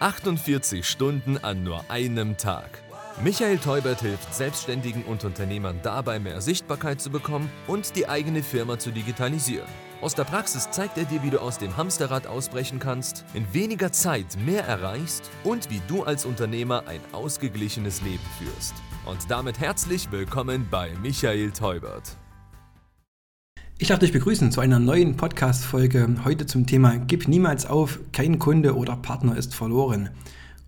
48 Stunden an nur einem Tag. Michael Teubert hilft Selbstständigen und Unternehmern dabei, mehr Sichtbarkeit zu bekommen und die eigene Firma zu digitalisieren. Aus der Praxis zeigt er dir, wie du aus dem Hamsterrad ausbrechen kannst, in weniger Zeit mehr erreichst und wie du als Unternehmer ein ausgeglichenes Leben führst. Und damit herzlich willkommen bei Michael Teubert. Ich darf dich begrüßen zu einer neuen Podcast-Folge heute zum Thema Gib niemals auf, kein Kunde oder Partner ist verloren.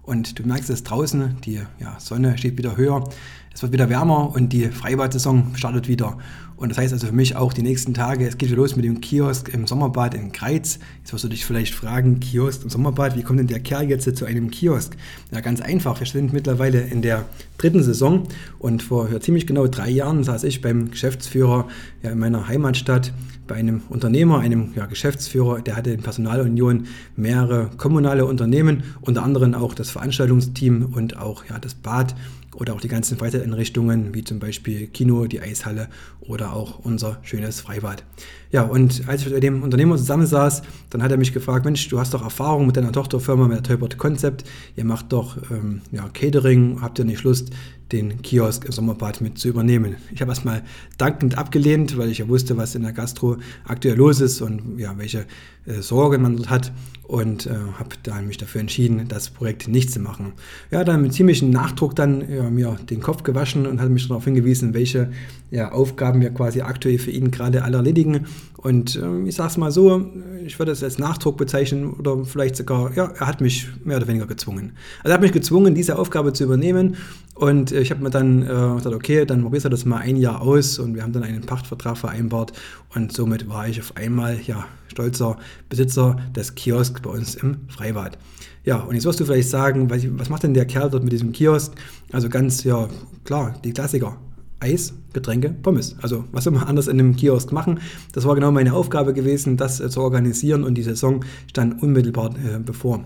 Und du merkst es draußen, die ja, Sonne steht wieder höher, es wird wieder wärmer und die Freibad-Saison startet wieder. Und das heißt also für mich auch die nächsten Tage, es geht wieder los mit dem Kiosk im Sommerbad in Greiz. Jetzt wirst du dich vielleicht fragen, Kiosk im Sommerbad, wie kommt denn der Kerl jetzt zu einem Kiosk? Ja, ganz einfach. Wir sind mittlerweile in der dritten Saison und vor ziemlich genau drei Jahren saß ich beim Geschäftsführer ja, in meiner Heimatstadt bei einem Unternehmer, einem ja, Geschäftsführer, der hatte in Personalunion mehrere kommunale Unternehmen, unter anderem auch das Veranstaltungsteam und auch ja, das Bad oder auch die ganzen Freizeiteinrichtungen, wie zum Beispiel Kino, die Eishalle oder auch unser schönes Freibad. Ja, und als ich mit dem Unternehmer zusammensaß, dann hat er mich gefragt, Mensch, du hast doch Erfahrung mit deiner Tochterfirma, mit der Teubert Concept, ihr macht doch ähm, ja, Catering, habt ihr nicht Lust, den Kiosk im Sommerbad mit zu übernehmen. Ich habe erstmal dankend abgelehnt, weil ich ja wusste, was in der Gastro aktuell los ist und ja, welche äh, Sorgen man dort hat und äh, habe dann mich dafür entschieden, das Projekt nicht zu machen. Ja, dann mit ziemlichem Nachdruck dann ja, mir den Kopf gewaschen und hat mich darauf hingewiesen, welche ja, Aufgaben wir quasi aktuell für ihn gerade alle erledigen. Und äh, ich sage es mal so, ich würde es als Nachdruck bezeichnen oder vielleicht sogar, ja, er hat mich mehr oder weniger gezwungen. Also er hat mich gezwungen, diese Aufgabe zu übernehmen und äh, ich habe mir dann äh, gesagt, okay, dann probierst du das mal ein Jahr aus und wir haben dann einen Pachtvertrag vereinbart und somit war ich auf einmal, ja, stolzer Besitzer des Kiosks bei uns im Freibad. Ja, und jetzt wirst du vielleicht sagen, was, was macht denn der Kerl dort mit diesem Kiosk? Also ganz, ja, klar, die Klassiker. Eis, Getränke, Pommes. Also was soll man anders in einem Kiosk machen? Das war genau meine Aufgabe gewesen, das äh, zu organisieren und die Saison stand unmittelbar äh, bevor.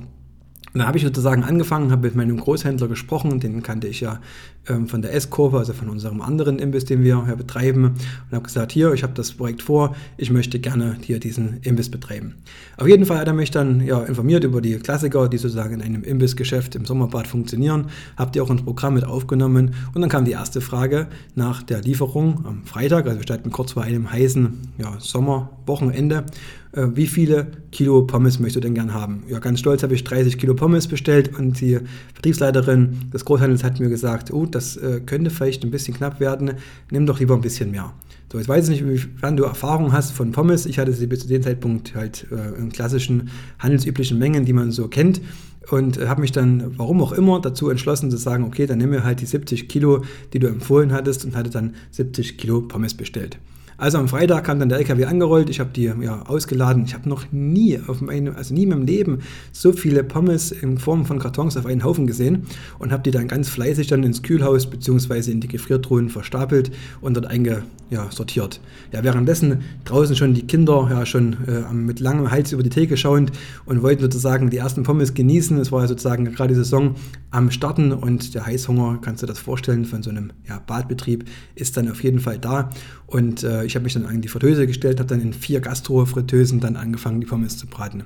Und dann habe ich sozusagen angefangen, habe mit meinem Großhändler gesprochen, den kannte ich ja ähm, von der S-Kurve, also von unserem anderen Imbiss, den wir ja betreiben, und habe gesagt, hier, ich habe das Projekt vor, ich möchte gerne hier diesen Imbiss betreiben. Auf jeden Fall hat er mich dann ja, informiert über die Klassiker, die sozusagen in einem Imbissgeschäft im Sommerbad funktionieren, habe die auch ins Programm mit aufgenommen? Und dann kam die erste Frage nach der Lieferung am Freitag, also wir standen kurz vor einem heißen ja, Sommerwochenende äh, wie viele Kilo Pommes möchtest du denn gern haben? Ja, ganz stolz habe ich 30 Kilo Pommes bestellt und die Vertriebsleiterin des Großhandels hat mir gesagt, oh, das äh, könnte vielleicht ein bisschen knapp werden, nimm doch lieber ein bisschen mehr. So, jetzt weiß ich nicht, inwiefern du Erfahrung hast von Pommes. Ich hatte sie bis zu dem Zeitpunkt halt äh, in klassischen handelsüblichen Mengen, die man so kennt und habe mich dann, warum auch immer, dazu entschlossen zu sagen, okay, dann nimm mir halt die 70 Kilo, die du empfohlen hattest und hatte dann 70 Kilo Pommes bestellt. Also am Freitag kam dann der LKW angerollt, ich habe die ja, ausgeladen. Ich habe noch nie auf meinem, also nie in meinem Leben so viele Pommes in Form von Kartons auf einen Haufen gesehen und habe die dann ganz fleißig dann ins Kühlhaus bzw. in die Gefriertruhen verstapelt und dort eingesortiert. Ja, währenddessen draußen schon die Kinder ja schon äh, mit langem Hals über die Theke schauend und wollten sozusagen die ersten Pommes genießen. Es war ja sozusagen gerade die Saison am Starten und der Heißhunger, kannst du das vorstellen, von so einem ja, Badbetrieb ist dann auf jeden Fall da. Und äh, ich habe mich dann an die Fritteuse gestellt, habe dann in vier Gastro-Fritteusen dann angefangen, die Pommes zu braten.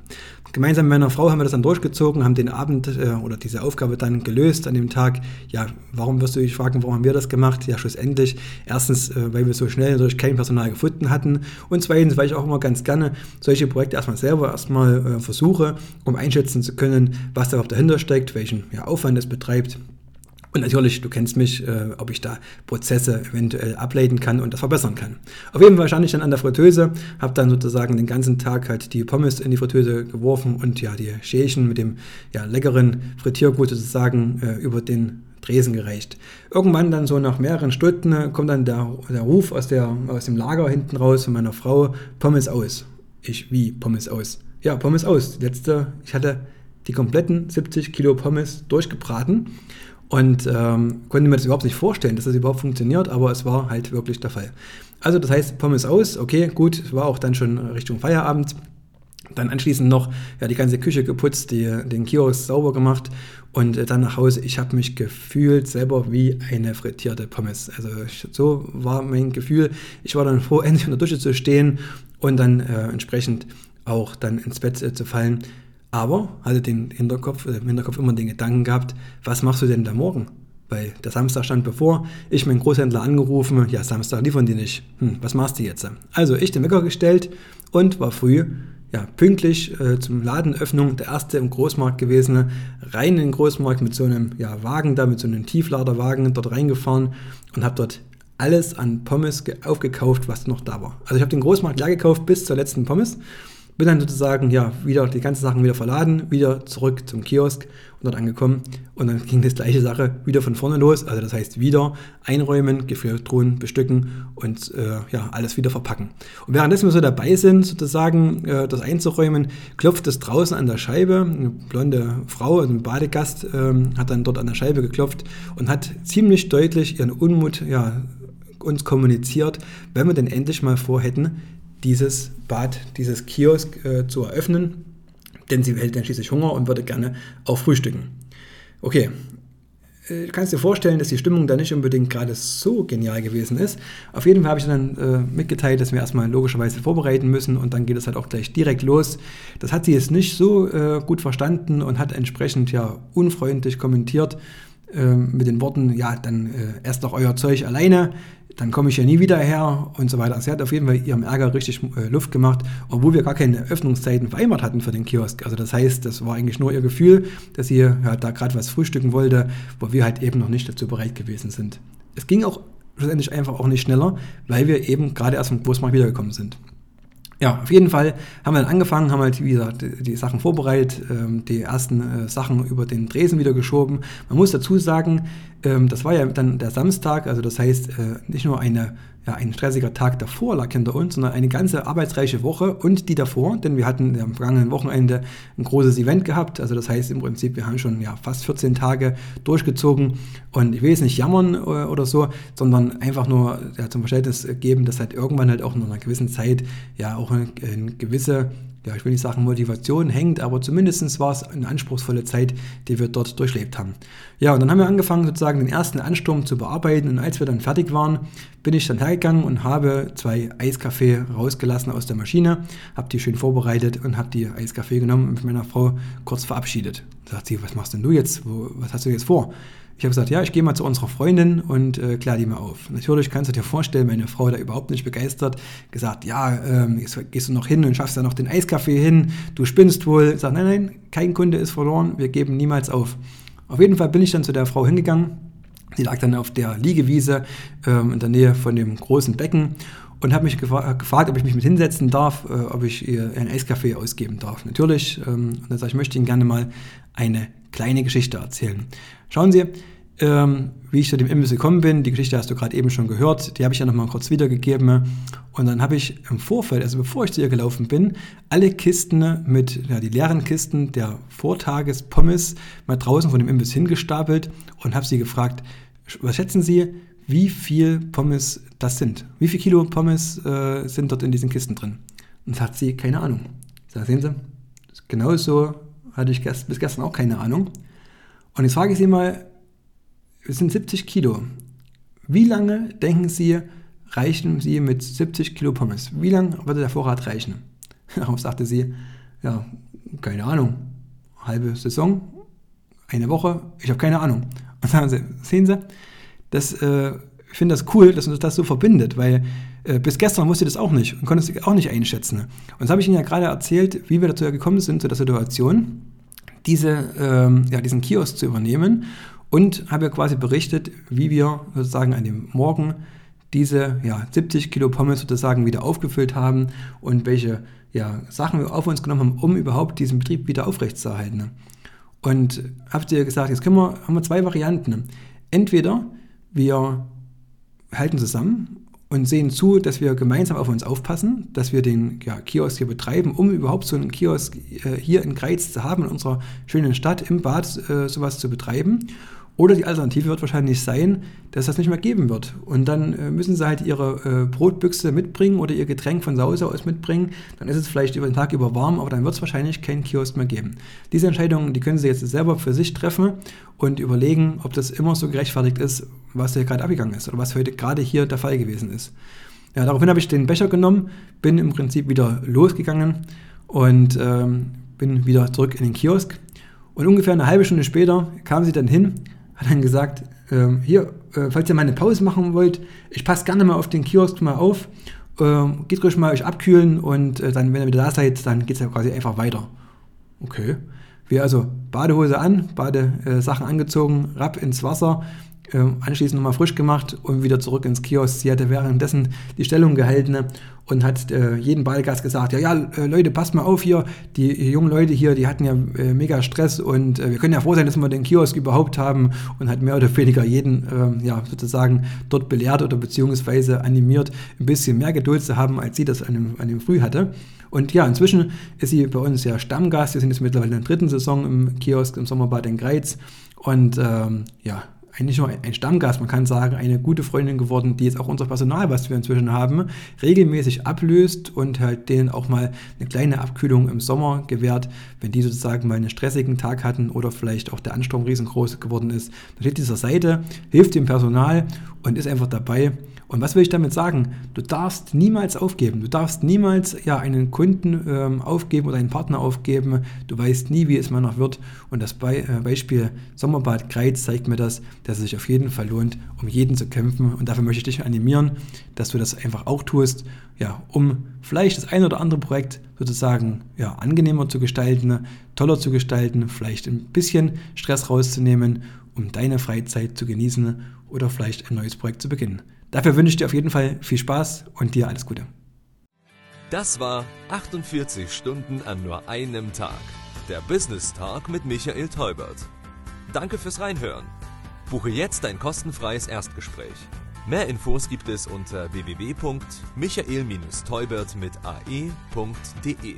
Gemeinsam mit meiner Frau haben wir das dann durchgezogen, haben den Abend äh, oder diese Aufgabe dann gelöst an dem Tag. Ja, warum wirst du dich fragen, warum haben wir das gemacht? Ja, schlussendlich, erstens, äh, weil wir so schnell natürlich kein Personal gefunden hatten und zweitens, weil ich auch immer ganz gerne solche Projekte erstmal selber erstmal äh, versuche, um einschätzen zu können, was da überhaupt dahinter steckt, welchen ja, Aufwand es betreibt und natürlich, du kennst mich, äh, ob ich da Prozesse eventuell ableiten kann und das verbessern kann. Auf jeden Fall stand ich dann an der Fritteuse, habe dann sozusagen den ganzen Tag halt die Pommes in die Fritteuse geworfen und ja, die Schälchen mit dem ja, leckeren Frittiergut sozusagen äh, über den Dresen gereicht. Irgendwann dann so nach mehreren Stunden äh, kommt dann der, der Ruf aus, der, aus dem Lager hinten raus von meiner Frau, Pommes aus. Ich, wie Pommes aus? Ja, Pommes aus. Letzte, ich hatte die kompletten 70 Kilo Pommes durchgebraten und ähm, konnte mir das überhaupt nicht vorstellen, dass das überhaupt funktioniert, aber es war halt wirklich der Fall. Also das heißt, Pommes aus, okay, gut, war auch dann schon Richtung Feierabend. Dann anschließend noch ja, die ganze Küche geputzt, die, den Kiosk sauber gemacht und äh, dann nach Hause. Ich habe mich gefühlt selber wie eine frittierte Pommes. Also ich, so war mein Gefühl. Ich war dann froh, endlich in der Dusche zu stehen und dann äh, entsprechend auch dann ins Bett äh, zu fallen. Aber hatte den Hinterkopf, äh, im Hinterkopf immer den Gedanken gehabt, was machst du denn da morgen? Weil der Samstag stand bevor, ich meinen Großhändler angerufen, ja, Samstag liefern die nicht. Hm, was machst du jetzt? Also ich den Wecker gestellt und war früh ja, pünktlich äh, zum Ladenöffnung, der erste im Großmarkt gewesen, rein in den Großmarkt mit so einem ja, Wagen da, mit so einem Tiefladerwagen dort reingefahren und habe dort alles an Pommes aufgekauft, was noch da war. Also ich habe den Großmarkt leer gekauft bis zur letzten Pommes bin dann sozusagen ja wieder die ganzen Sachen wieder verladen, wieder zurück zum Kiosk und dort angekommen. Und dann ging das gleiche Sache wieder von vorne los. Also das heißt wieder einräumen, Gefriertruhen bestücken und äh, ja, alles wieder verpacken. Und währenddessen wir so dabei sind, sozusagen äh, das einzuräumen, klopft es draußen an der Scheibe. Eine blonde Frau, ein Badegast, äh, hat dann dort an der Scheibe geklopft und hat ziemlich deutlich ihren Unmut ja, uns kommuniziert, wenn wir denn endlich mal vorhätten, dieses Bad, dieses Kiosk äh, zu eröffnen, denn sie hält dann schließlich Hunger und würde gerne auch frühstücken. Okay, äh, du kannst dir vorstellen, dass die Stimmung da nicht unbedingt gerade so genial gewesen ist. Auf jeden Fall habe ich dann äh, mitgeteilt, dass wir erstmal logischerweise vorbereiten müssen und dann geht es halt auch gleich direkt los. Das hat sie jetzt nicht so äh, gut verstanden und hat entsprechend ja unfreundlich kommentiert äh, mit den Worten, ja, dann äh, esst doch euer Zeug alleine dann komme ich ja nie wieder her und so weiter. Also sie hat auf jeden Fall ihrem Ärger richtig äh, Luft gemacht, obwohl wir gar keine Öffnungszeiten vereinbart hatten für den Kiosk. Also das heißt, das war eigentlich nur ihr Gefühl, dass sie ja, da gerade was frühstücken wollte, wo wir halt eben noch nicht dazu bereit gewesen sind. Es ging auch schlussendlich einfach auch nicht schneller, weil wir eben gerade erst vom Großmarkt wiedergekommen sind. Ja, auf jeden Fall haben wir dann angefangen, haben halt, wie gesagt, die, Sachen vorbereitet, ähm, die ersten äh, Sachen über den Dresen wieder geschoben. Man muss dazu sagen, ähm, das war ja dann der Samstag, also das heißt äh, nicht nur eine ja, ein stressiger Tag davor lag hinter uns, sondern eine ganze arbeitsreiche Woche und die davor, denn wir hatten am vergangenen Wochenende ein großes Event gehabt. Also das heißt im Prinzip, wir haben schon ja, fast 14 Tage durchgezogen und ich will jetzt nicht jammern äh, oder so, sondern einfach nur ja, zum Verständnis geben, dass halt irgendwann halt auch in einer gewissen Zeit ja auch eine, eine gewisse ja, ich will nicht sagen Motivation hängt, aber zumindest war es eine anspruchsvolle Zeit, die wir dort durchlebt haben. Ja, und dann haben wir angefangen, sozusagen den ersten Ansturm zu bearbeiten. Und als wir dann fertig waren, bin ich dann hergegangen und habe zwei Eiskaffee rausgelassen aus der Maschine, habe die schön vorbereitet und habe die Eiskaffee genommen und mit meiner Frau kurz verabschiedet. Sagt sie, was machst denn du jetzt? Wo, was hast du jetzt vor? Ich habe gesagt, ja, ich gehe mal zu unserer Freundin und äh, klär die mal auf. Natürlich kannst du dir vorstellen, meine Frau da überhaupt nicht begeistert, gesagt, ja, ähm, jetzt gehst du noch hin und schaffst da noch den Eiskaffee hin, du spinnst wohl. Sage, nein, nein, kein Kunde ist verloren, wir geben niemals auf. Auf jeden Fall bin ich dann zu der Frau hingegangen. Die lag dann auf der Liegewiese ähm, in der Nähe von dem großen Becken und habe mich gefragt, ob ich mich mit hinsetzen darf, äh, ob ich ihr einen Eiskaffee ausgeben darf. Natürlich. Ähm, und dann sage ich, ich möchte Ihnen gerne mal eine kleine Geschichte erzählen. Schauen Sie, ähm, wie ich zu dem Imbiss gekommen bin. Die Geschichte hast du gerade eben schon gehört. Die habe ich ja nochmal kurz wiedergegeben. Und dann habe ich im Vorfeld, also bevor ich zu ihr gelaufen bin, alle Kisten mit, ja, die leeren Kisten der Vortages-Pommes mal draußen von dem Imbiss hingestapelt und habe sie gefragt, was schätzen Sie, wie viel Pommes das sind? Wie viel Kilo Pommes äh, sind dort in diesen Kisten drin? Und sagt sie, keine Ahnung. Da sehen Sie, genauso hatte ich bis gestern auch keine Ahnung. Und jetzt frage ich Sie mal, es sind 70 Kilo. Wie lange denken Sie, reichen Sie mit 70 Kilo Pommes? Wie lange würde der Vorrat reichen? Darauf sagte sie, ja, keine Ahnung. Halbe Saison, eine Woche, ich habe keine Ahnung. Und sie, sehen Sie, das, äh, ich finde das cool, dass uns das so verbindet, weil äh, bis gestern wusste ich das auch nicht und konnte es auch nicht einschätzen. Und das habe ich Ihnen ja gerade erzählt, wie wir dazu gekommen sind, zu der Situation, diese, ähm, ja, diesen Kiosk zu übernehmen und habe ja quasi berichtet, wie wir sozusagen an dem Morgen diese ja, 70 Kilo Pommes sozusagen wieder aufgefüllt haben und welche ja, Sachen wir auf uns genommen haben, um überhaupt diesen Betrieb wieder aufrechtzuerhalten. Und habt ihr gesagt, jetzt können wir, haben wir zwei Varianten. Entweder wir halten zusammen und sehen zu, dass wir gemeinsam auf uns aufpassen, dass wir den ja, Kiosk hier betreiben, um überhaupt so einen Kiosk äh, hier in Greiz zu haben, in unserer schönen Stadt, im Bad äh, sowas zu betreiben. Oder die Alternative wird wahrscheinlich sein, dass das nicht mehr geben wird. Und dann äh, müssen sie halt ihre äh, Brotbüchse mitbringen oder ihr Getränk von Hause aus mitbringen. Dann ist es vielleicht über den Tag über warm, aber dann wird es wahrscheinlich keinen Kiosk mehr geben. Diese Entscheidungen, die können sie jetzt selber für sich treffen und überlegen, ob das immer so gerechtfertigt ist, was hier gerade abgegangen ist oder was heute gerade hier der Fall gewesen ist. Ja, daraufhin habe ich den Becher genommen, bin im Prinzip wieder losgegangen und ähm, bin wieder zurück in den Kiosk und ungefähr eine halbe Stunde später kam sie dann hin, hat dann gesagt, äh, hier, äh, falls ihr mal eine Pause machen wollt, ich passe gerne mal auf den Kiosk mal auf, äh, geht ruhig mal euch abkühlen und äh, dann, wenn ihr wieder da seid, dann geht es ja quasi einfach weiter. Okay. Wir also Badehose an, Badesachen angezogen, rapp ins Wasser, anschließend nochmal frisch gemacht und wieder zurück ins Kiosk. Sie hatte währenddessen die Stellung gehalten und hat äh, jeden Badegast gesagt, ja, ja, äh, Leute, passt mal auf hier, die, die jungen Leute hier, die hatten ja äh, mega Stress und äh, wir können ja froh sein, dass wir den Kiosk überhaupt haben und hat mehr oder weniger jeden, ähm, ja, sozusagen dort belehrt oder beziehungsweise animiert, ein bisschen mehr Geduld zu haben, als sie das an dem, an dem Früh hatte. Und ja, inzwischen ist sie bei uns ja Stammgast. Wir sind jetzt mittlerweile in der dritten Saison im Kiosk im Sommerbad in Greiz. Und ähm, ja, eigentlich nur ein Stammgast, man kann sagen, eine gute Freundin geworden, die jetzt auch unser Personal, was wir inzwischen haben, regelmäßig ablöst und halt denen auch mal eine kleine Abkühlung im Sommer gewährt, wenn die sozusagen mal einen stressigen Tag hatten oder vielleicht auch der Anstrom riesengroß geworden ist. Dann steht dieser Seite, hilft dem Personal und ist einfach dabei und was will ich damit sagen? Du darfst niemals aufgeben. Du darfst niemals ja, einen Kunden ähm, aufgeben oder einen Partner aufgeben. Du weißt nie, wie es mal noch wird. Und das Be äh, Beispiel Sommerbad Kreiz zeigt mir das, dass es sich auf jeden Fall lohnt, um jeden zu kämpfen. Und dafür möchte ich dich animieren, dass du das einfach auch tust, ja, um vielleicht das ein oder andere Projekt sozusagen ja, angenehmer zu gestalten, toller zu gestalten, vielleicht ein bisschen Stress rauszunehmen, um deine Freizeit zu genießen oder vielleicht ein neues Projekt zu beginnen. Dafür wünsche ich dir auf jeden Fall viel Spaß und dir alles Gute. Das war 48 Stunden an nur einem Tag. Der Business Talk mit Michael Teubert. Danke fürs Reinhören. Buche jetzt dein kostenfreies Erstgespräch. Mehr Infos gibt es unter www.michael-teubert mit ae.de.